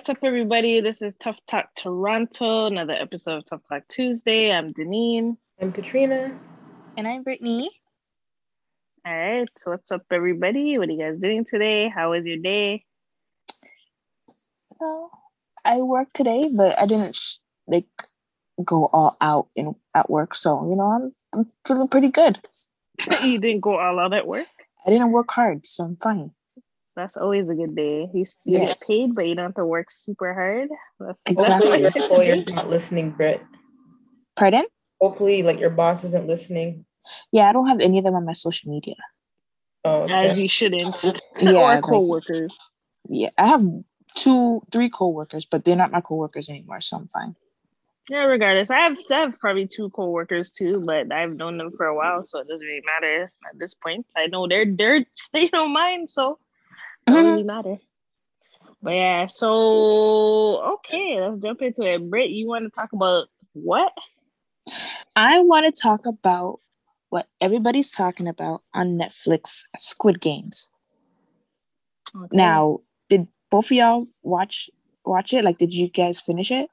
what's up, everybody? This is Tough Talk Toronto, another episode of Tough Talk Tuesday. I'm Deneen. I'm Katrina. And I'm Brittany. All right, so what's up, everybody? What are you guys doing today? How was your day? Well, I worked today, but I didn't like go all out in at work, so you know I'm I'm feeling pretty good. you didn't go all out at work. I didn't work hard, so I'm fine. That's always a good day. You, you yes. get paid, but you don't have to work super hard. That's exactly. your employer's not listening, Britt. Pardon? Hopefully, like your boss isn't listening. Yeah, I don't have any of them on my social media. Oh, okay. as you shouldn't. yeah, or coworkers. Like, yeah, I have two, three coworkers, but they're not my coworkers anymore, so I'm fine. Yeah, regardless, I have I have probably two coworkers too, but I've known them for a while, so it doesn't really matter at this point. I know they're they're they don't mind, so it doesn't mm-hmm. really matter. But yeah, so okay, let's jump into it. Britt, you want to talk about what? I want to talk about what everybody's talking about on Netflix, Squid Games. Okay. Now, did both of y'all watch watch it? Like, did you guys finish it?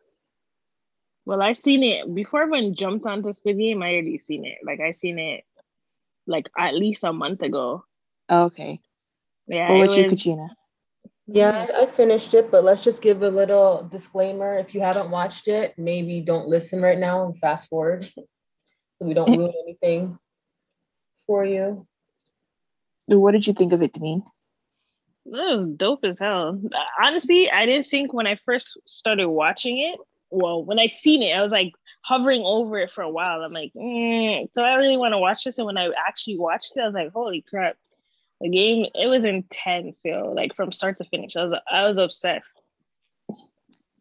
Well, I seen it before everyone jumped onto Squid Game. I already seen it. Like I seen it like at least a month ago. okay. Yeah. What about you, Katrina? Yeah, I finished it, but let's just give a little disclaimer. If you haven't watched it, maybe don't listen right now and fast forward so we don't ruin anything for you. What did you think of it, Deneen? That was dope as hell. Honestly, I didn't think when I first started watching it well, when I seen it, I was like hovering over it for a while. I'm like, mm. so I really want to watch this. And when I actually watched it, I was like, holy crap, the game it was intense, yo. Like from start to finish, I was I was obsessed.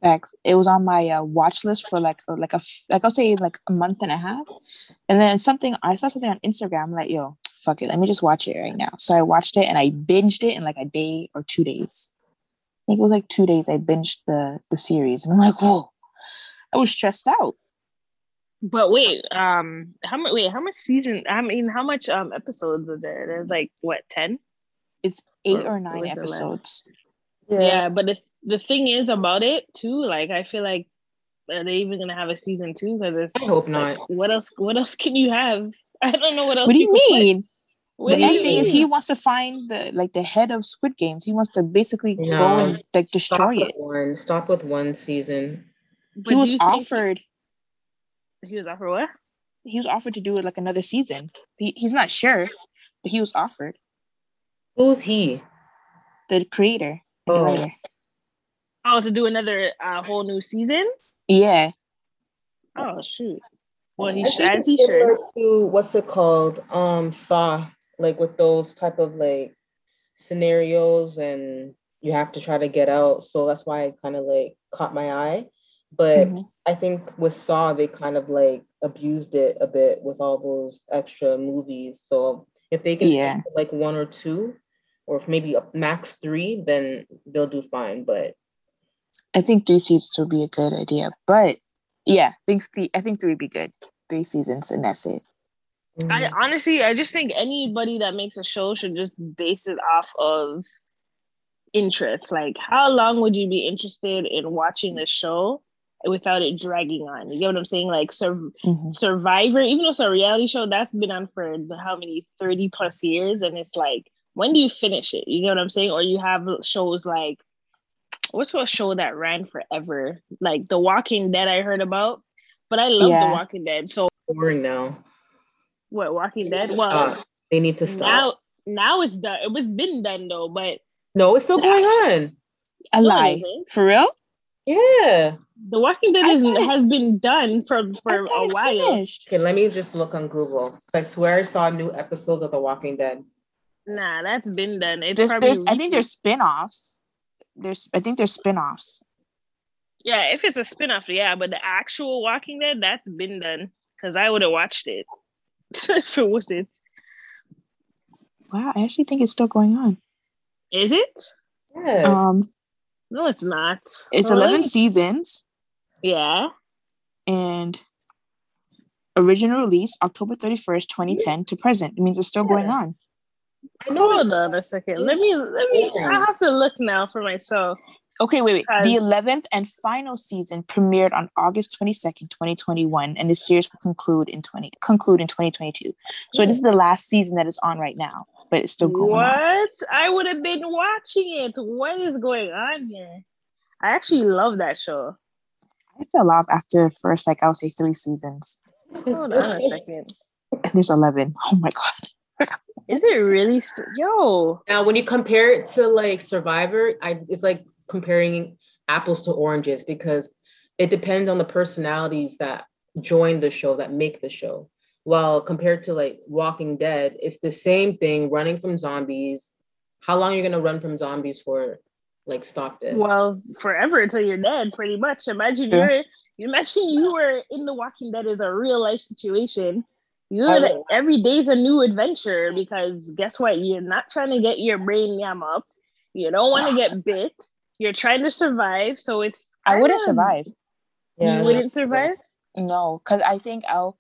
Facts. It was on my uh, watch list for like like a like I'll say like a month and a half, and then something I saw something on Instagram like yo fuck it let me just watch it right now. So I watched it and I binged it in like a day or two days. I think it was like two days. I binged the the series and I'm like whoa I was stressed out. But wait, um, how much? Wait, how much season? I mean, how much um episodes are there? There's like what ten? It's eight or, or nine episodes. Yeah. yeah, but the the thing is about it too. Like, I feel like are they even gonna have a season two? Because it's I hope not. what else? What else can you have? I don't know what else. What do you mean? the ending is he wants to find the like the head of Squid Games. He wants to basically no, go and like destroy it. One stop with one season. But he was offered. He was offered what? He was offered to do it like another season. He, he's not sure, but he was offered. Who's he? The creator. Oh. The oh, to do another uh, whole new season? Yeah. Oh shoot. Well, he as he should. To what's it called? Um, Saw like with those type of like scenarios, and you have to try to get out. So that's why it kind of like caught my eye. But mm-hmm. I think with Saw, they kind of like abused it a bit with all those extra movies. So if they can yeah. like one or two, or if maybe max three, then they'll do fine. But I think three seasons would be a good idea. But yeah, I think three, I think three would be good. Three seasons and that's it. Mm-hmm. I honestly, I just think anybody that makes a show should just base it off of interest. Like, how long would you be interested in watching the show without it dragging on. You get what I'm saying? Like Sur- mm-hmm. Survivor, even though it's a reality show, that's been on for how many 30 plus years. And it's like, when do you finish it? You get what I'm saying? Or you have shows like, what's a show that ran forever? Like The Walking Dead, I heard about, but I love yeah. The Walking Dead. So boring now. What, Walking Dead? Well, stop. they need to stop. Now, now it's done. It was been done though, but no, it's still going on. A lie. For real? Yeah. The Walking Dead is, has been done for for a while. Finished. Okay, let me just look on Google. I swear I saw new episodes of The Walking Dead. Nah, that's been done. It's there's, there's I think there's spin-offs. There's I think there's spin-offs. Yeah, if it's a spin-off, yeah, but the actual Walking Dead, that's been done. Because I would have watched it if it was it. Wow, I actually think it's still going on. Is it? Yes. Um no, it's not. It's 11 seasons. Yeah. And original release October 31st, 2010 to present. It means it's still yeah. going on. I know. Hold on a second. Let me let me I have to look now for myself. Okay, wait, wait. The 11th and final season premiered on August 22nd, 2021, and the series will conclude in 20 conclude in 2022. So this is the last season that is on right now, but it's still going on. What? I would have been watching it. What is going on here? I actually love that show. I still love after first, like I would say, three seasons. Hold on a second. And there's 11. Oh my god. Is it really? St- Yo, Now, when you compare it to like Survivor, I it's like comparing apples to oranges because it depends on the personalities that join the show that make the show. While compared to like Walking Dead, it's the same thing, running from zombies. How long are you gonna run from zombies for? Like, stop this. well, forever until you're dead, pretty much. Imagine Sure. you're. Imagine you were in The Walking Dead is a real life situation. You I would, know. every day's a new adventure because guess what? You're not trying to get your brain yam up. You don't want to get bit. You're trying to survive. So it's. I wouldn't kinda- survive. Yeah, You wouldn't survive. No, because I think I'll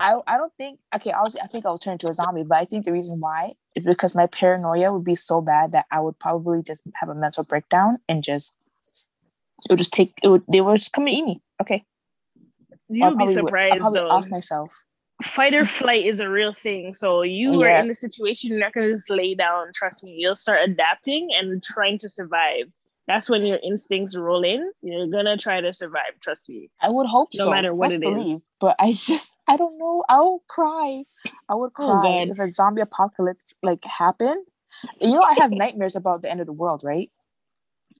I I don't think okay, obviously I think I'll turn into a zombie, but I think the reason why is because my paranoia would be so bad that I would probably just have a mental breakdown and just it would just take it would they would just come and eat me. Okay. you'd be surprised probably though. off myself. fight or flight is a real thing. So you are in the situation, you're not gonna just lay down. Trust me, you'll start adapting and trying to survive. That's when your instincts roll in. You're gonna try to survive. Trust me. I would hope No so. matter what best it is. believe, But I just I don't know. I'll cry. I would Oh, cry God. if a zombie apocalypse like happened. You know, I have nightmares about the end of the world, right?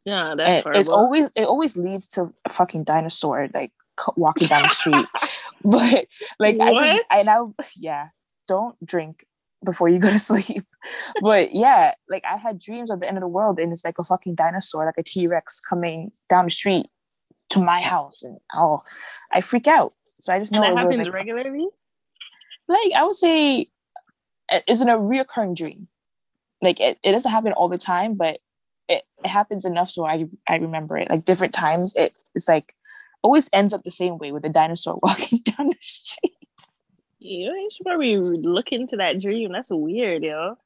Yeah, that's and horrible. it always it always leads to a fucking dinosaur like walking down the street but like i just What? i now yeah don't drink before you go to sleep. But yeah like i had dreams of the end of the world and it's like a fucking dinosaur like a t-rex coming down the street to my house and oh i freak out. So i just know and that it was happens like, regularly. like i would say it isn't a reoccurring dream. Like it, it doesn't happen all the time but it, it happens enough so i i remember it. Like different times it, it's like always ends up the same way with a dinosaur walking down the street You, you should probably look into that dream. That's weird, yo.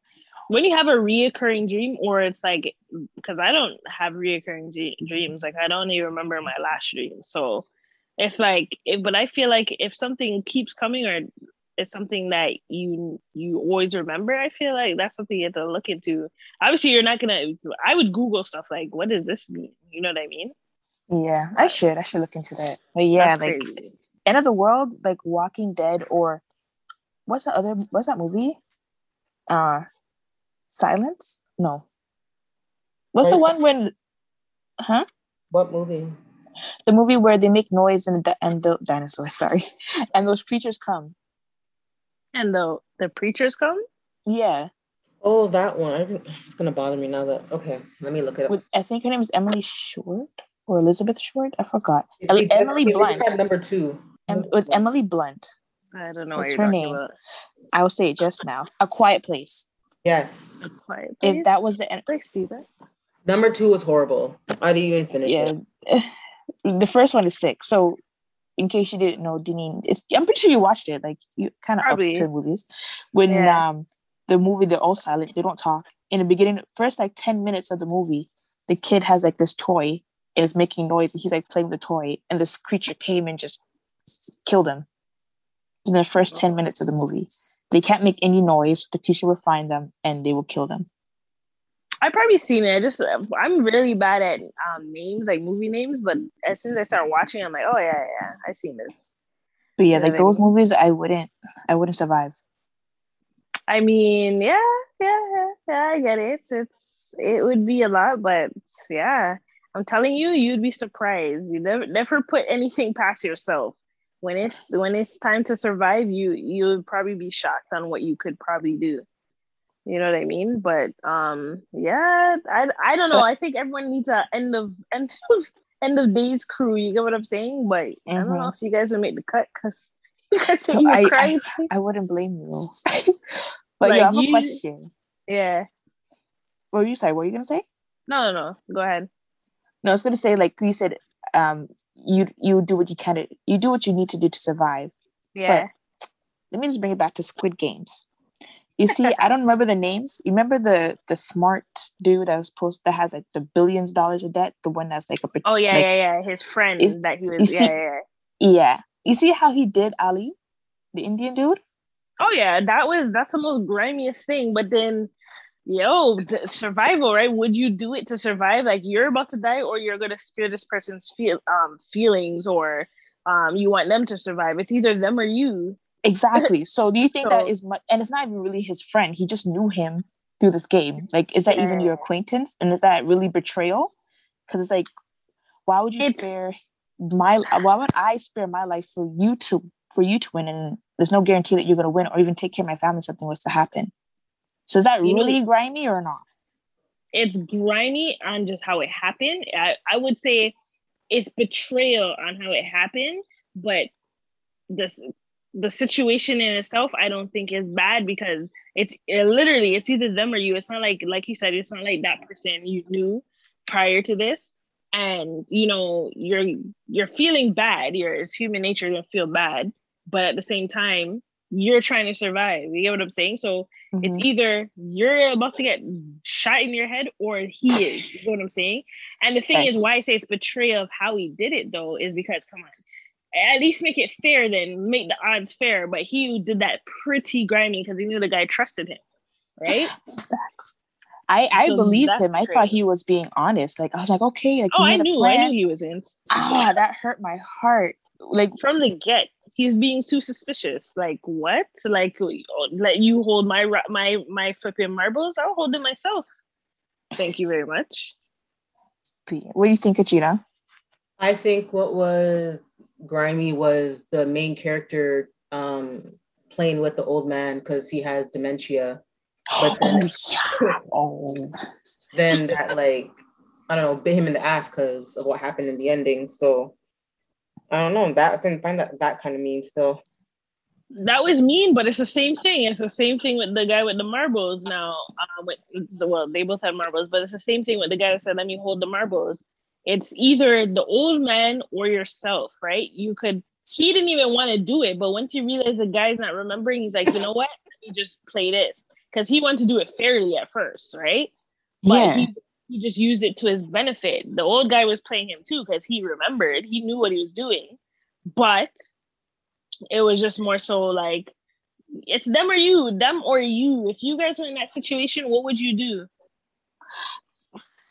When you have a reoccurring dream, or it's like, because I don't have reoccurring dre- dreams. Like I don't even remember my last dream. So it's like, if, but I feel like if something keeps coming, or it's something that you you always remember, I feel like that's something you have to look into. Obviously, you're not gonna. I would Google stuff like, what does this mean? You know what I mean? yeah i should i should look into that but yeah That's like crazy. end of the world like walking dead or what's that other what's that movie uh silence no what's the one when huh What movie? the movie where they make noise and the and the dinosaurs sorry and those creatures come And the the preachers come. yeah Oh, that one. I think it's gonna bother me now that okay, let me look it up. with i think her name is emily short or elizabeth short i forgot They just- Emily they just Blunt. had number two. em- with emily blunt I don't know What's what you're her name? about. i will say it just now a quiet place Yes. A quiet Place. if that was the end I see that. Number two was horrible. I didn't even finish yeah it. the first one is sick so in case you didn't know Deneen, it's i'm pretty sure you watched it like you kind of up Probably. to movies when Yeah. um the movie they're all silent they don't talk in the beginning first like 10 minutes of the movie the kid has like this toy and is making noise and he's like playing with the toy and this creature came and just killed him in the first 10 minutes of the movie they can't make any noise the teacher will find them and they will kill them I've probably seen it. I just I'm really bad at um names, like movie names. But as soon as I start watching, I'm like, oh yeah, yeah, I've seen this. but yeah Yeah, like those movies i wouldn't i wouldn't survive I mean, yeah, yeah, yeah, yeah, I get it. It's it would be a lot, but yeah, I'm telling you, you'd be surprised. You never never put anything past yourself. When it's when it's time to survive, you you'll probably be shocked on what you could probably do. You know what I mean? But um, yeah, I I don't know. I think everyone needs a end of end of end of days crew. You get what I'm saying? But I don't know Mhm. if you guys would make the cut because So say you I- I wouldn't blame you. but Like yeah, I have a question. yeah. What were you saying? What were you gonna say? No, no, no. Go ahead. No, I was gonna say like you said, um, you you do what you can. You do what you need to do to survive. Yeah. Let me just bring it back to Squid Games. You see, I don't remember the names. You remember the the smart dude that was post that has like the billions of dollars of debt, the one that's like a Oh yeah, like, yeah, yeah. His friend Is- that he was. see- Yeah, yeah, yeah. yeah. You see how he did Ali, the Indian dude? Oh yeah, that was that's the most grimiest thing. But then, yo, survival, right? Would you do it to survive? Like you're about to die, or you're gonna spare this person's feel um feelings, or um you want them to survive. It's either them or you. Exactly. So do you think that So- is much? And it's not even really his friend. He just knew him through this game. Like, is that even your acquaintance? And is that really betrayal? Because it's like, why would you spare my? Why would I spare my life for you to for you to win? And there's no guarantee that you're gonna win or even take care of my family. Something was to happen. So is that You really grimy or not? It's grimy on just how it happened. I, I would say it's betrayal on how it happened, but this the situation in itself i don't think is bad because it's it literally it's either them or you it's not like like you said it's not like that person you knew prior to this and you know you're you're feeling bad you're it's human nature to feel bad but at the same time you're trying to survive. You get what i'm saying? So Mhm. it's either you're about to get shot in your head or he is you know what i'm saying? And the thing is why i say it's betrayal of how he did it though is because come on at least make it fair then make the odds fair. But he did that pretty grimy because he knew the guy trusted him right? I I So believed him. I thought he was being honest. Like I was like, okay, like oh i knew i knew he was in. Ah, that hurt my heart. Like from the get he's being too suspicious like what like oh, let you hold my my my flipping marbles i'll hold it myself thank you very much what do you think, Achita? I think what was grimy was the main character um playing with the old man because he has dementia. But oh yeah. Oh. then that like I don't know bit him in the ass because of what happened in the ending. So I don't know that I can find that that kind of mean still. that was mean, but it's the same thing. It's the same thing with the guy with the marbles now. Uh, with, well, they both have marbles, but it's the same thing with the guy that said, "Let me hold the marbles." It's either the old man or yourself, right? You could. He didn't even want to do it, but once he realized the guy's not remembering, he's like, "You know what? Let me just play this," because he wanted to do it fairly at first, right? But Yeah. he he just used it to his benefit. The old guy was playing him too because he remembered, he knew what he was doing, but it was just more so like it's them or you, them or you. If you guys were in that situation, what would you do?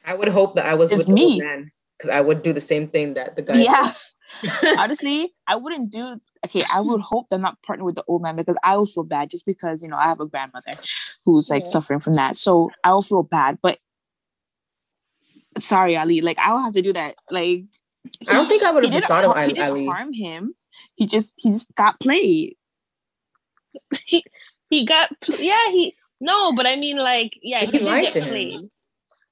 I would hope that I was It's with the old me. man because I would do the same thing that the guy. Yeah. Honestly, I wouldn't do okay. I would hope that I'm not partnered with the old man because I will feel bad just because you know I have a grandmother who's like Yeah. suffering from that. So I will feel bad. But sorry, Ali, like I will have to do that. Like I don't think I would he have didn't, thought of har- he Ali. didn't harm him. He just he just got played. He he got yeah he no, but I mean like yeah He he, did lied get to him. played.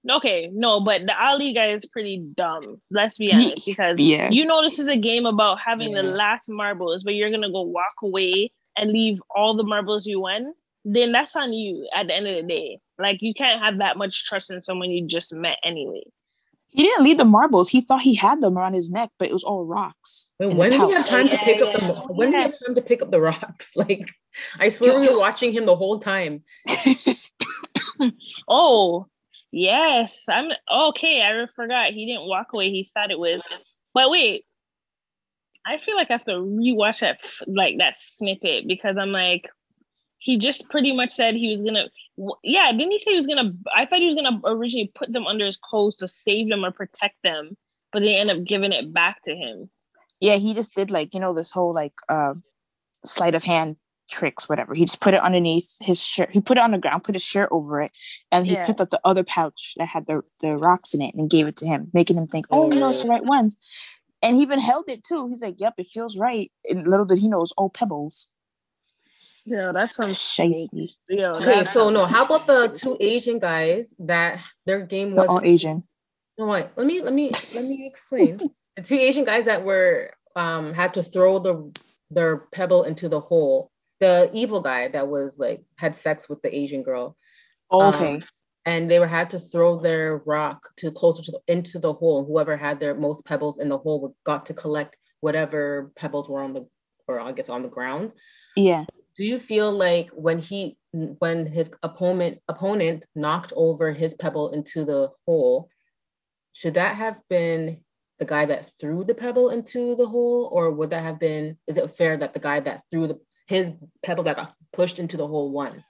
Okay, no, but the Ali guy is pretty dumb. Let's be honest, because yeah. you know this is a game about having the last marbles, but you're gonna go walk away and leave all the marbles you won. Then that's on you at the end of the day. Like you can't have that much trust in someone you just met anyway. He didn't leave the marbles. He thought he had them around his neck, but it was all rocks. Wait, when did he have time to Yeah, pick up the yeah. mo- when did he have time to pick up the rocks? Like I swear we were watching him the whole time. Oh, yes. I'm okay. I forgot. He didn't walk away. He thought it was. But wait, I feel like I have to rewatch that like that snippet because I'm like, he just pretty much said he was gonna. Yeah, didn't he say he was gonna? I thought he was gonna originally put them under his clothes to save them or protect them, but they end up giving it back to him. yeah, he just did like you know this whole like uh sleight of hand tricks, whatever. He just put it underneath his shirt. He put it on the ground, put his shirt over it, and he Yeah. picked up the other pouch that had the the rocks in it and gave it to him, making him think, oh no, it's the right ones. And he even held it too. He's like, "Yep, it feels right." And little did he know it's all pebbles. Yo, that's some shady. Yo, Okay, that so no, how about the two Asian guys that their game was all Asian. No, wait. Let me let me let me explain. the two Asian guys that were um had to throw the their pebble into the hole. The evil guy that was like had sex with the Asian girl. Um, okay. and they were had to throw their rock to closer to the, into the hole. Whoever had their most pebbles in the hole would- got to collect whatever pebbles were on the or I guess on the ground. yeah. Do you feel like when he when his opponent opponent knocked over his pebble into the hole, should that have been the guy that threw the pebble into the hole, or would that have been? Is it fair that the guy that threw the his pebble that got pushed into the hole won?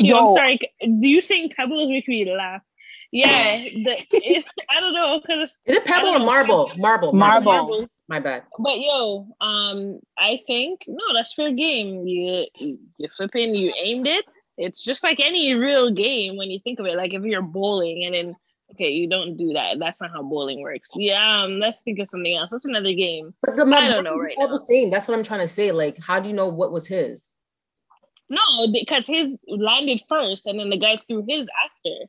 Yo, I'm sorry. Do you saying pebbles make me laugh? Yeah, the, it's, I don't know because Is it pebble or don't marble? Marble. Marble. My bad. But yo, um, I think no, that's fair game. You you flipping, you aimed it. It's just like any real game when you think of it. Like if you're bowling and then okay, you don't do that. That's not how bowling works. Yeah, um, let's think of something else. That's another game. But the I don't know right all now. the same. That's what I'm trying to say. Like, how do you know what was his? No, because his landed first, and then the guy threw his after,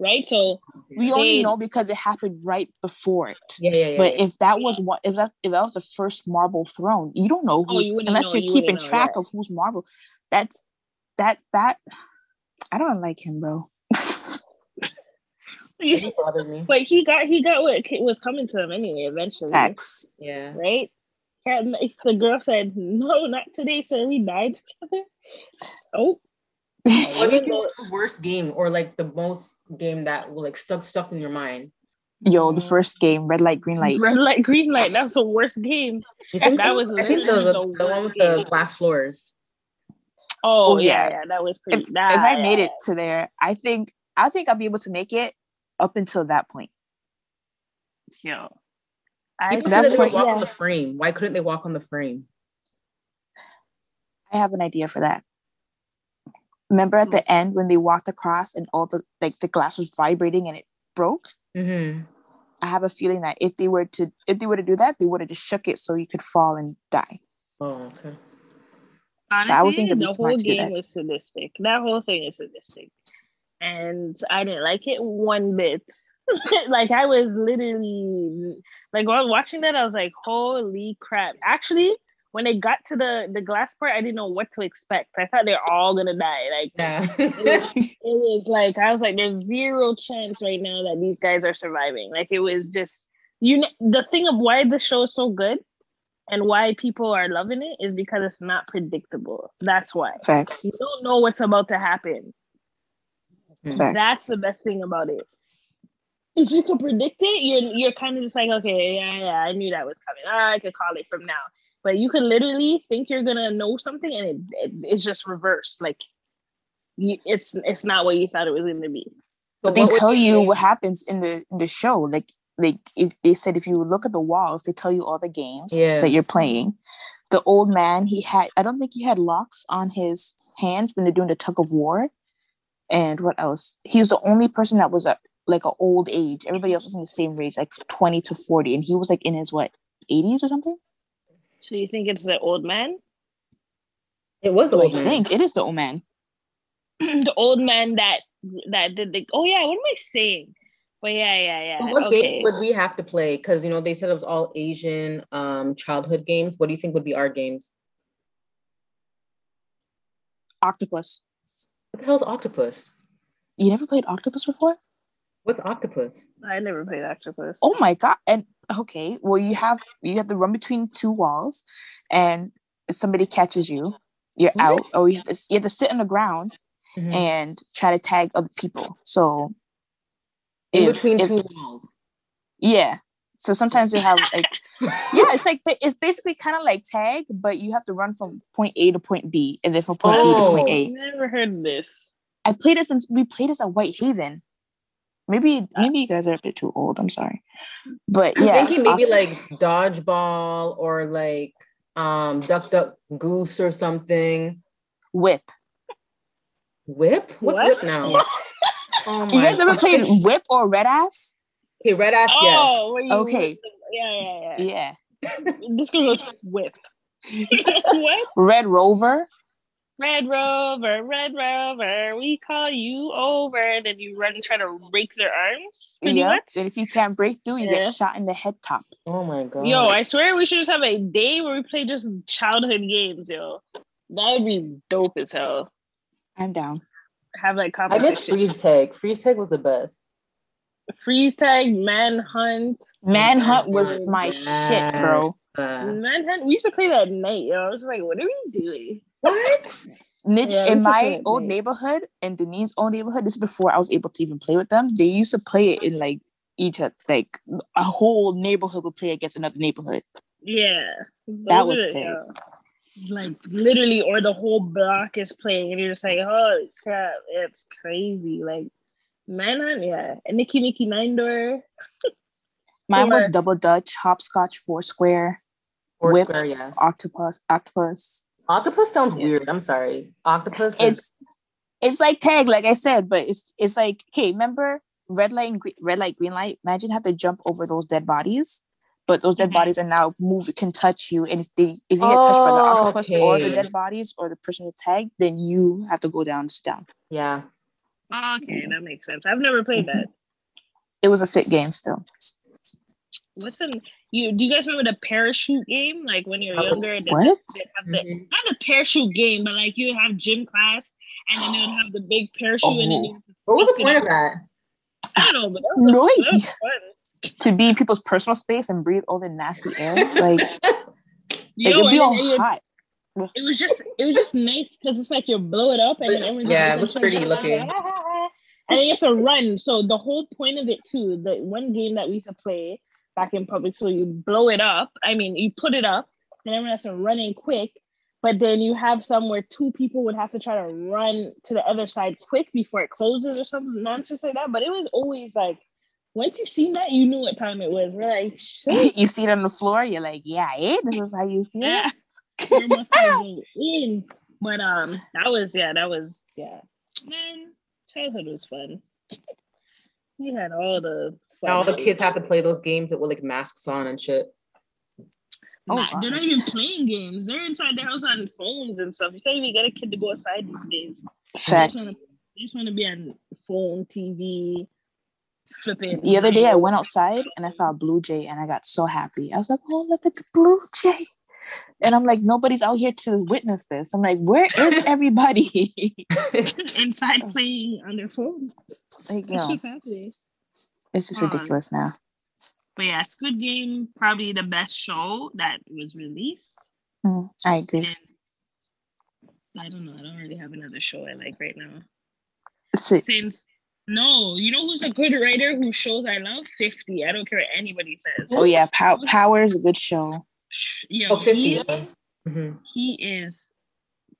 right? So We only know because it happened right before it. Yeah, yeah, yeah. But yeah. if that was what if that if that was the first marble thrown, you don't know Oh, you unless know, you're you keeping wouldn't know, track yeah. of who's marble. That's that that I don't like him, bro. It didn't me. but he got he got what was coming to him anyway. Eventually, Facts. Yeah. right? Cat- If the girl said, "No, not today, sir. We died together." Oh, What do you think was the worst game or like the most game that will like stuck stuck in your mind? Yo, the mm. first game, red light, green light. red light, green light. That was the worst game. You think That so? was I think the, the, the the one worst with the glass floors. Oh, Oh, yeah, yeah. yeah, that was pretty. If, that, if I made it to there, I think I think I'll be able to make it up until that point. yo, I People that that point, walk on the frame. Why couldn't they walk on the frame? I have an idea for that. Remember at the end when they walked across and all the like the glass was vibrating and it broke? Mm-hmm. I have a feeling that if they were to if they were to do that, they would have just shook it so you could fall and die. Oh, okay. honestly, I would think the whole game that. was sadistic. That whole thing is sadistic, and I didn't like it one bit. like I was literally like while watching that, I was like, "Holy crap!" Actually, when they got to the the glass part, I didn't know what to expect. I thought they're all gonna die. Like Yeah. it was like I was like, "There's zero chance right now that these guys are surviving." Like it was just you. Know, the thing of why the show is so good and why people are loving it is because it's not predictable. That's why Facts. you don't know what's about to happen. Facts. That's the best thing about it. If you can predict it, you're you're kind of just like, okay, yeah, yeah, I knew that was coming. Ah, I could call it from now. But you can literally think you're gonna know something, and it, it it's just reversed. Like you, it's it's not what you thought it was gonna be. but So they what would tell you say- what happens in the in the show. Like like if they said if you look at the walls, they tell you all the games Yeah. that you're playing. The old man, he had I don't think he had locks on his hands when they're doing the tug of war. And what else? He was the only person that was a like an old age. Everybody else was in the same age, like 20 to 40. And he was like in his what 80s or something? So you think it's the old man, It was So old I man. think it is the old man. the old man that that did the. Oh yeah, what am I saying? But yeah, yeah, yeah. So what okay. games would we have to play? Because you know they said it was all Asian um childhood games. What do you think would be our games? Octopus. What the hell is octopus? You never played Octopus before? What's octopus? I never played octopus. Oh my god! And okay, well you have you have to run between two walls, and if somebody catches you, you're out, or you have to you have to sit on the ground Mhm. and try to tag other people. So In if- between if- two walls. yeah. So sometimes you have like yeah, it's like it's basically kind of like tag, but you have to run from point A to point B, and then from point B to point Oh. A. Never heard this. I played it since we played this at White Haven. Maybe maybe you guys are a bit too old. I'm sorry, but I'm yeah, thinking maybe Oct- like dodgeball or like um duck duck goose or something. whip. Whip? What's What? whip now? Oh You guys ever played whip or red ass? Okay, red ass, yes. Oh, where you Okay. Yeah, yeah, yeah. Yeah. This girl goes whip. what? Red Rover. Red Rover, Red Rover, we call you over. And then you run and try to break their arms. Pretty Yeah. much. And if you can't break through, you Yeah. get shot in the head top. Oh my god. Yo, I swear we should just have a day where we play just childhood games, yo. That would be dope as hell. I'm down. Have like I miss freeze tag. Freeze tag was the best. freeze tag, manhunt. Manhunt was my shit, bro. Manhunt. We used to play that at night, yo. I was like, what are we doing? What? Niche Yeah, in my play old late. neighborhood and Denise's old neighborhood, this is before I was able to even play with them. They used to play it in like each oth- like a whole neighborhood would play against another neighborhood. Yeah, That was are- sick. yeah. Like literally, or the whole block is playing, and you're just like, "Holy crap, it's crazy!" Like, man, yeah, and Nikki Nikki Nine Door. Mine was double dutch, hopscotch, foursquare, Four Whip, square, yes. octopus, octopus. Octopus sounds Yeah. weird. I'm sorry. Octopus. is- It's it's like tag, like I said, but it's it's like, okay, remember red light and green, red light, green light. Imagine have to jump over those dead bodies, but those dead Mhm. bodies are now move can touch you, and if they if you get touched by the octopus or the dead bodies or the person who tagged, then you have to go down, sit down. yeah. Okay, that makes sense. I've never played that. It was a sick game still. What's in you? Do you guys remember the parachute game? Like when you're Oh, younger, they, What? they have the Mhm. not the parachute game, but like you have gym class, and then they would have the big parachute, and then you, oh. What was the point of that? I don't know, but that was, No that was idea. fun. To be in people's personal space and breathe all the nasty air, like, like Yo, it'd be all then you- hot. it was just it was just nice because it's like you blow it up and then everyone's Yeah, just it was like, pretty looking. Ah, ah, ah, and then you have to run. So the whole point of it too, the one game that we used to play back in public school, you blow it up. I mean, you put it up, then everyone has to run in quick. But then you have some where two people would have to try to run to the other side quick before it closes or something nonsense like that. But it was always like once you've seen that, you knew what time it was. We're like, you see it on the floor, you're like, yeah, eh? this is how you feel. Yeah. We're about to go in. But um that was yeah, that was yeah. Man, childhood was fun. we had all the fun. Now all the kids have to play those games with like masks on and shit. Oh, Nah, they're not even playing games. They're inside the house on phones and stuff. You can't even get a kid to go outside these days. They just Facts. wanna- They just want to be on phone, TV, flipping. The other day I went outside and I saw a blue jay and I got so happy. I was like, oh, look at the blue jay. And I'm like, nobody's out here to witness this. I'm like, where is everybody? inside playing on their phone. like, That's no, just happening. It's just Hold on. ridiculous now. But yeah, Squid Game probably the best show that was released. Mm, I agree. And I don't know. I don't really have another show I like right now. Si- Since no, you know who's a good writer who shows I love? Fifty. I don't care what anybody says. Oh yeah, Pow- Power is a good show. Yo, Oh, 50. he, Mhm. he is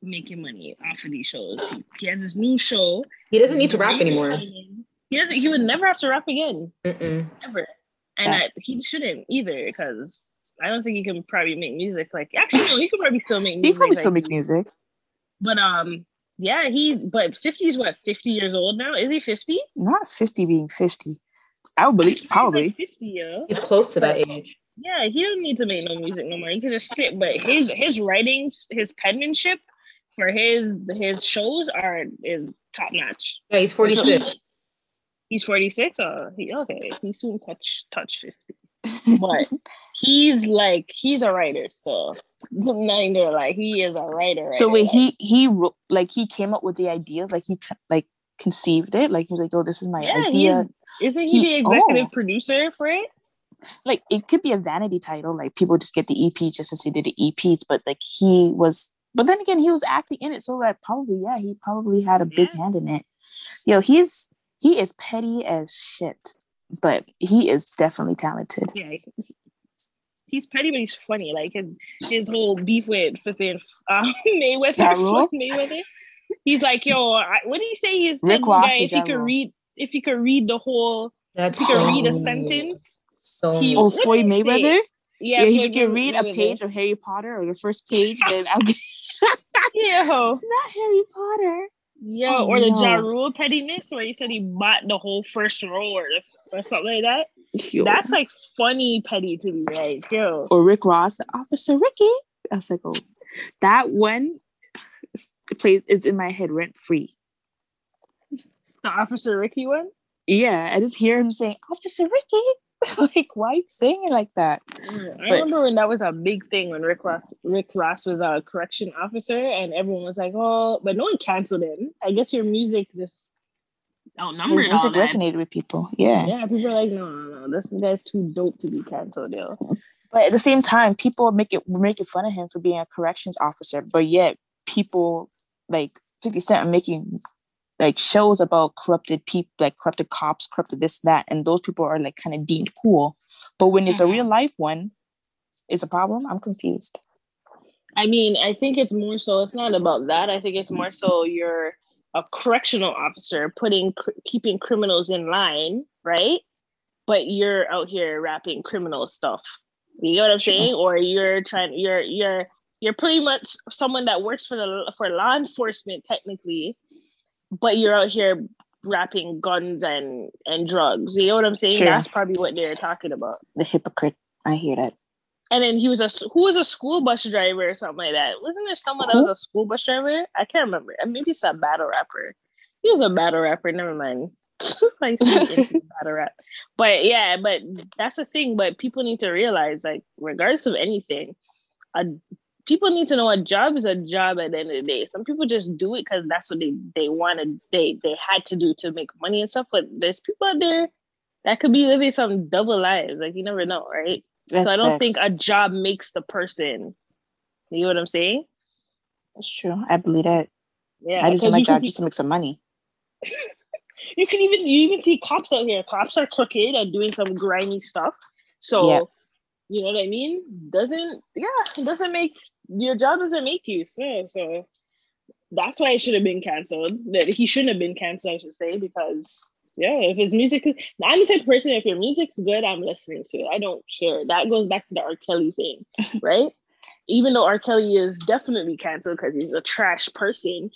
making money off of these shows. He, he has this new show. He doesn't need to rap anymore. He doesn't. He would never have to rap again, Mm-mm. ever. And I, he shouldn't either, because I don't think he can probably make music like. Actually, no, he could probably still make. Music. he music probably still make music. But um, yeah, he. But fifty is what fifty years old now. Is he fifty? Not 50 being 50. I would believe probably. fifty. Yeah. He's close to that age. Yeah, he don't need to make no music no more. He can just sit. But his his writings, his penmanship for his his shows are is top notch. Yeah, he's 46. He's forty six. Oh, he okay. He soon touch touch fifty. But he's like he's a writer still. I'm not even gonna lie, he is a writer. So writer. wait, he he wrote like he came up with the ideas, like he like conceived it, like he was like, "Oh, this is my Yeah, idea." isn't he, he- the executive oh. producer for it? Like it could be a vanity title, like people just get the EP just to say they did the EPs, but like he was. But then again, he was acting in it, so like probably yeah, he probably had a big Yeah. hand in it. Yo, he's he is petty as shit, but he is definitely talented. Yeah. He's petty, but he's funny. Like his his whole beef with flipping uh, Mayweather, Ja Rule? Floyd Mayweather. He's like, yo, I, what did he say? He's Rick telling the guy and if he Ja could Rule. read if he could read the whole That's He can read a sentence. So He- Oh, What did Floyd he say? Mayweather. yeah, Yeah, he Floyd can May- read a page of Harry Potter or the first page, then I'll get Yo, not Harry Potter. Yo, Oh, or the Ja no. Rule pettiness where he said he bought the whole first row or, or something like that. Yo. That's like funny petty to me. Like, yo, or Rick Ross, Officer Ricky. I was like, oh, that one plays is in my head rent free. the Officer Ricky one. Yeah, I just hear him saying, Officer Ricky. like, why are you saying it like that? Mm, I But- remember when that was a big thing when Rick Ross, Rick Ross was a correction officer, and everyone was like, "Oh," but no one canceled him. I guess your music just outnumbered His all music resonated with people. Yeah. Yeah, people are like, "No, no, no, this guy's too dope to be canceled, yo." But at the same time, people make it making fun of him for being a corrections officer, but yet people like 50 Cent are making like shows about corrupted people, like corrupted cops, corrupted this, that, and those people are like kind of deemed cool. But when it's a mm-hmm. real life one, it's a problem? I'm confused. I mean, I think it's more so. It's not about that. I think it's more so you're a correctional officer putting keeping criminals in line, right? But you're out here rapping criminal stuff. You know what I'm saying? Or you're trying. You're you're you're pretty much someone that works for the for law enforcement technically, but you're out here rapping guns and and drugs. You know what I'm saying? Sure. That's probably what they're talking about. The hypocrite. I hear that. And then he was a who was a school bus driver or something like that. Wasn't there someone that was a school bus driver? I can't remember. Maybe it's a battle rapper. He was a battle rapper. Never mind. like battle rap. But yeah, but that's the thing. But people need to realize, like, regardless of anything, a people need to know a job is a job at the end of the day. Some people just do it because that's what they they wanted, they they had to do to make money and stuff. But there's people out there that could be living some double lives. Like you never know, right? That's so I don't facts. think a job makes the person. You know what I'm saying? That's true. I believe that. Yeah, I just do my job just to make some money. you can even you even see cops out here. Cops are crooked and doing some grimy stuff. So yeah. you know what I mean? Doesn't yeah, doesn't make your job doesn't make you. So so that's why it should have been canceled. That he shouldn't have been canceled, I should say, because yeah, if his music, I'm the type of person. If your music's good, I'm listening to it. I don't care. That goes back to the R. Kelly thing, right? Even though R. Kelly is definitely canceled because he's a trash person,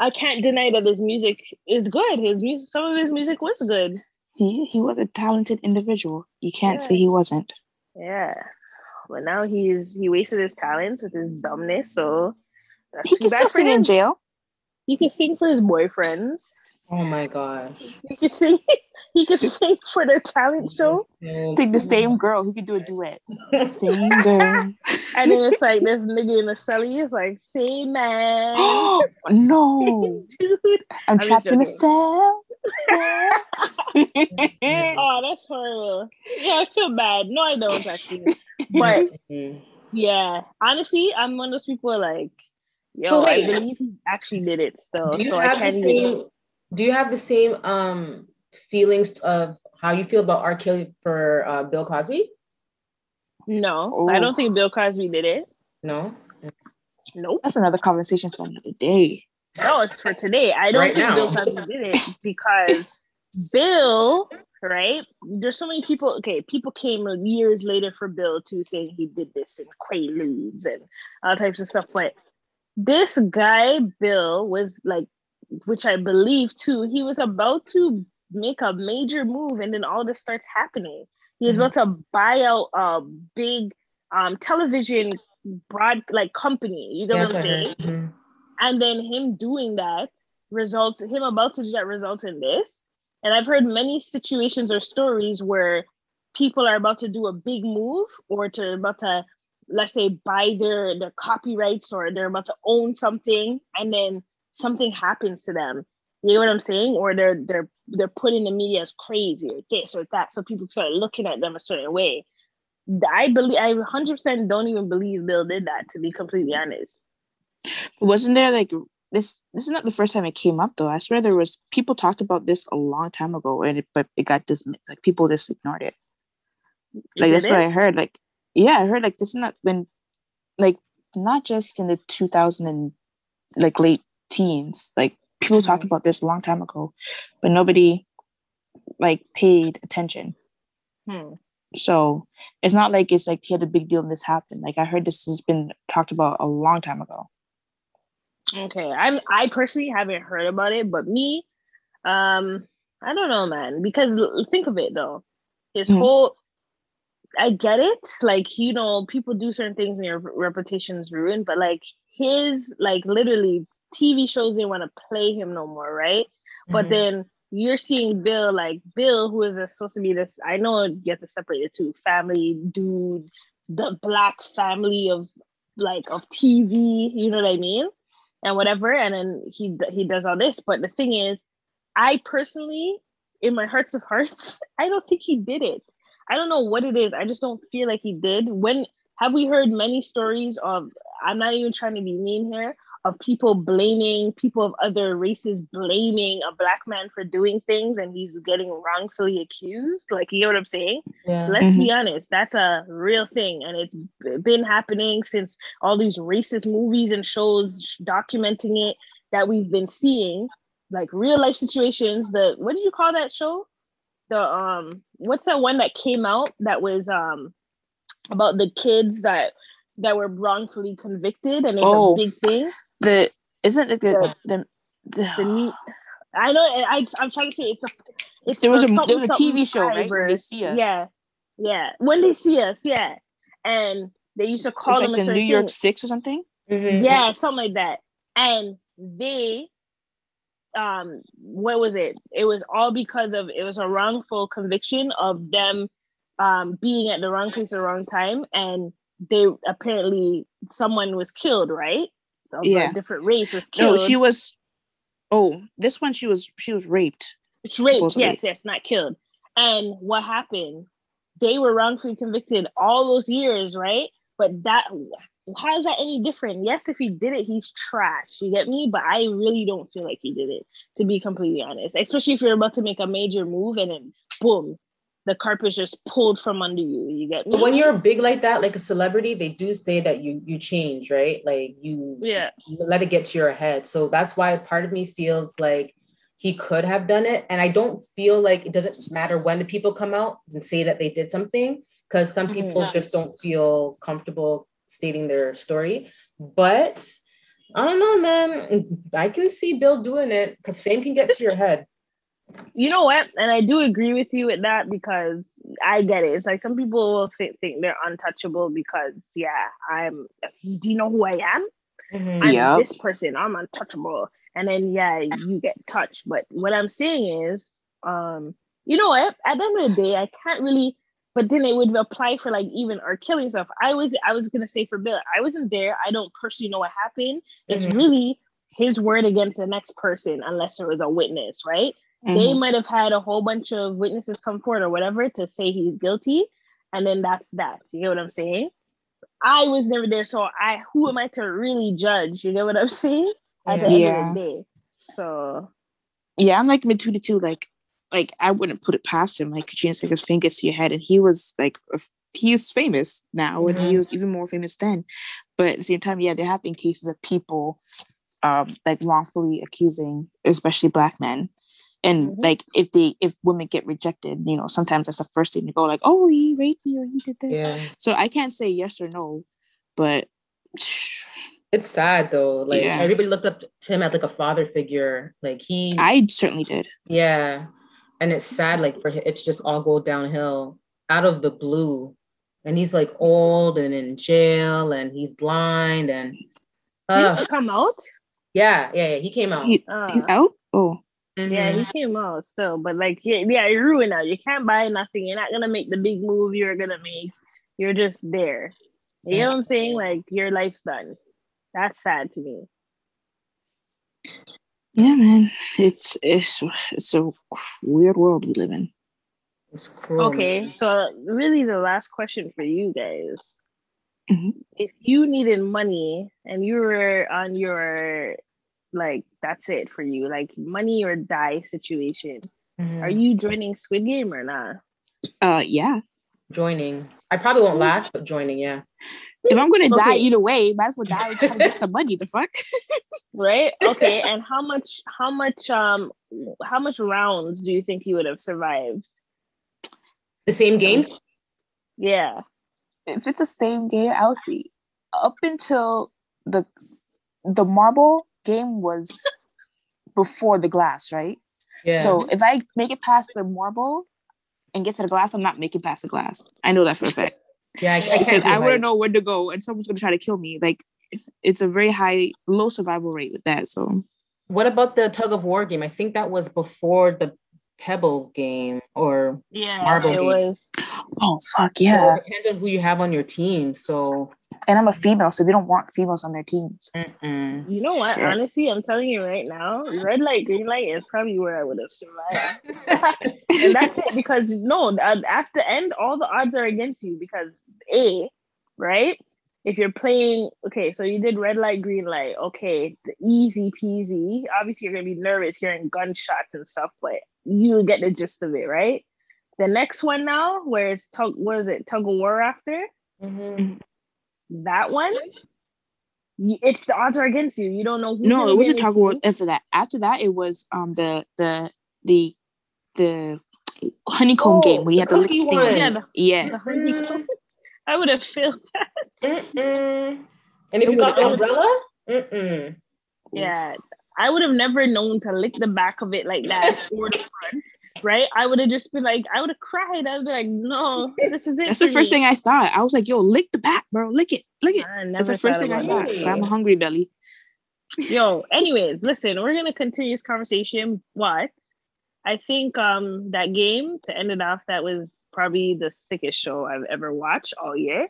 I can't deny that his music is good. His music, some of his music was good. He he was a talented individual. You can't yeah. say he wasn't. Yeah, but now he's he wasted his talents with his dumbness. So he can still sing in jail. He can sing for his boyfriends. Oh my gosh. He can sing he can sing for their talent show. Sing the same girl. He could do a duet. Same girl. And then it's like this nigga in the celly is like, same man. no. Dude. I'm, I'm trapped in a cell. oh, that's horrible. Yeah, I feel bad. No, I don't actually. But yeah, honestly, I'm one of those people like, yo, so I believe he actually did it still. So I can't even do you have the same um feelings of how you feel about R. Kelly for uh, Bill Cosby? No, Ooh. I don't think Bill Cosby did it. No. Nope. That's another conversation for another day. No, it's for today. I don't right think now. Bill Cosby did it because Bill, right? There's so many people. Okay, people came years later for Bill to saying he did this and quaaludes and all types of stuff. But this guy, Bill, was like which I believe too, he was about to make a major move and then all this starts happening. He was mm-hmm. about to buy out a big um, television broad like company. You know yes, what I'm saying? And then him doing that results him about to do that results in this. And I've heard many situations or stories where people are about to do a big move or to about to let's say buy their their copyrights or they're about to own something and then something happens to them. You know what I'm saying? Or they're they're they're put in the media as crazy or this or that. So people start looking at them a certain way. I believe I 100% don't even believe Bill did that to be completely honest. Wasn't there like this this is not the first time it came up though. I swear there was people talked about this a long time ago and it but it got dismissed. Like people just ignored it. Like that's what I heard. Like yeah, I heard like this is not when like not just in the 2000 and like late teens. Like people mm-hmm. talked about this a long time ago, but nobody like paid attention. Hmm. So it's not like it's like he had a big deal and this happened. Like I heard this has been talked about a long time ago. Okay, I'm I personally haven't heard about it, but me, um, I don't know, man. Because think of it though, his mm-hmm. whole I get it. Like, you know, people do certain things and your reputation is ruined, but like his like literally TV shows didn't want to play him no more, right? Mm-hmm. But then you're seeing Bill, like Bill, who is supposed to be this. I know you have to separate the two family dude, the black family of like of TV, you know what I mean? And whatever. And then he he does all this. But the thing is, I personally, in my hearts of hearts, I don't think he did it. I don't know what it is. I just don't feel like he did. When have we heard many stories of I'm not even trying to be mean here, of people blaming people of other races blaming a black man for doing things and he's getting wrongfully accused like you know what i'm saying Yeah. let's Mhm. be honest that's a real thing and it's been happening since all these racist movies and shows documenting it that we've been seeing like real life situations the what did you call that show the um what's that one that came out that was um about the kids that that were wrongfully convicted and it's Oh. a big thing The isn't it the The- the, the, the new I know I I'm trying to say it's a it's There was a- there was a TV show, right? When They. See Us. Yeah. Yeah. When they see us, yeah. And they used to it's call them like a the New York thing. Six or something. Mhm. Yeah, something like that. And they um what was it? It was all because of it was a wrongful conviction of them um being at the wrong place at the wrong time and they apparently someone was killed, right? Of Yeah. a different race was killed. No, she was. Oh, this one she was she was raped. It's raped, supposedly. yes, yes, not killed. And what happened? They were wrongfully convicted all those years, right? But that how is that any different? Yes, if he did it, he's trash. You get me? But I really don't feel like he did it, to be completely honest. Especially if you're about to make a major move and then boom, the carpet's just pulled from under you. You get me? When you're big like that, like a celebrity, they do say that you you change, right? Like you yeah, you let it get to your head. So that's why part of me feels like he could have done it. And I don't feel like it doesn't matter when the people come out and say that they did something, because some people Mhm. just don't feel comfortable stating their story. But I don't know, man. I can see Bill doing it because fame can get to your head. You know what? And I do agree with you with that because I get it. It's like some people will think, think they're untouchable because, yeah, I'm. Do you know who I am? Mhm. I'm Yep. this person. I'm untouchable. And then yeah, you get touched. But what I'm saying is, um, you know what? At the end of the day, I can't really. But then it would apply for like even or killing stuff. I was I was gonna say for Bill, I wasn't there. I don't personally know what happened. It's Mhm. really his word against the next person, unless there was a witness, right? They Mhm. might have had a whole bunch of witnesses come forward or whatever to say he's guilty, and then that's that. You get what I'm saying? I was never there, so I who am I to really judge? You get what I'm saying? At the Yeah. end of the day. So yeah, I'm like mid two to two. Like, like I wouldn't put it past him. Like, chance like his fame gets to your head, and he was like, a he is famous now, and he Mhm. was even more famous then. But at the same time, yeah, there have been cases of people, um, like wrongfully accusing, especially black men. And Mhm. like if they if women get rejected, you know, sometimes that's the first thing to go like, oh, he raped me or he did this. Yeah. So I can't say yes or no, but It's sad though. Like Yeah. everybody looked up to him as like a father figure. Like he I certainly did. Yeah. And it's sad, like for him, it's just all go downhill out of the blue. And he's like old and in jail and he's blind and did uh, he come out? yeah, yeah, yeah. He came out. He, Uh, he's out. Oh, yeah, Mhm. he came out still, but like yeah, yeah, you're ruined now. You can't buy nothing. You're not gonna make the big move you're gonna make. You're just there. You know what I'm saying? Like your life's done. That's sad to me. yeah, man. It's it's it's a weird world we live in. It's cruel. Okay, so really the last question for you guys. Mhm. If you needed money and you were on your like that's it for you, like money or die situation, Mhm. are you joining Squid Game or not? Uh, yeah. joining? I probably won't last, but joining, yeah. If I'm gonna die either way, might as well die trying to get some money. The fuck. Right? Okay, and how much how much um how much rounds do you think you would have survived? The same games? Yeah. if it's the same game, I'll see. Up until the the marble game was before the glass, right? Yeah. So if I make it past the marble and get to the glass, I'm not making past the glass. I know that for a fact. yeah, I, I can't Because I wouldn't know where to go and someone's gonna try to kill me. Like it's a very high low survival rate with that. So What about the tug of war game? I think that was before the Pebble game or Yeah. Marble it game. was Oh fuck so yeah. it depends on who you have on your team. So And I'm a female, so they don't want females on their teams. mm-mm. you know what? Shit. Honestly, I'm telling you right now, red light, green light is probably where I would have survived. and that's it because no uh, at the end all the odds are against you because a right if you're playing, okay, so you did red light, green light, okay, the easy peasy. Obviously, you're gonna be nervous hearing gunshots and stuff, but you get the gist of it, right? The next one now, where it's tug, what is it, tug of war after? Mhm. That one, it's the odds are against you. You don't know who. No, it was a tug of war after that. After that, it was um the the the the honeycomb Oh, game where you the had to lick the thing. one. Yeah, the, Yeah. the honeycomb. I would have failed that. Mm-mm. And if you got the umbrella, mm-mm. Yeah, I would have never known to lick the back of it like that or the front, right? I would have just been like, I would have cried. I would be like, no, this is it. That's the first me. thing I thought. I was like, yo, lick the back, bro. Lick it. Lick it. That's the first thing I about thought. But I'm a hungry belly. Yo, anyways, listen, we're gonna continue this conversation. What I think um that game to end it off, that was probably the sickest show I've ever watched all year.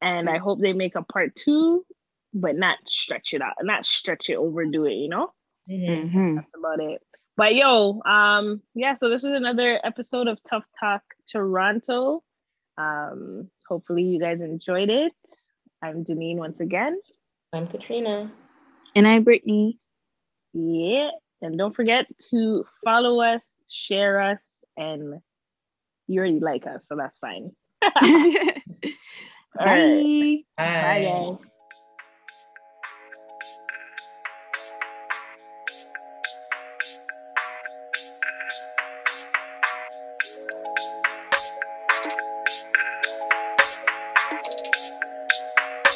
And I hope they make a part two, but not stretch it out, not stretch it, overdo it, you know? Mhm. Mhm. That's about it. But yo, um, yeah, so this is another episode of Tough Talk Toronto. Um, hopefully you guys enjoyed it. I'm Deneen once again. I'm Katrina. And I'm Brittany. Yeah. And don't forget to follow us, share us, and you already like us, so that's fine. All right. Bye. Bye, guys.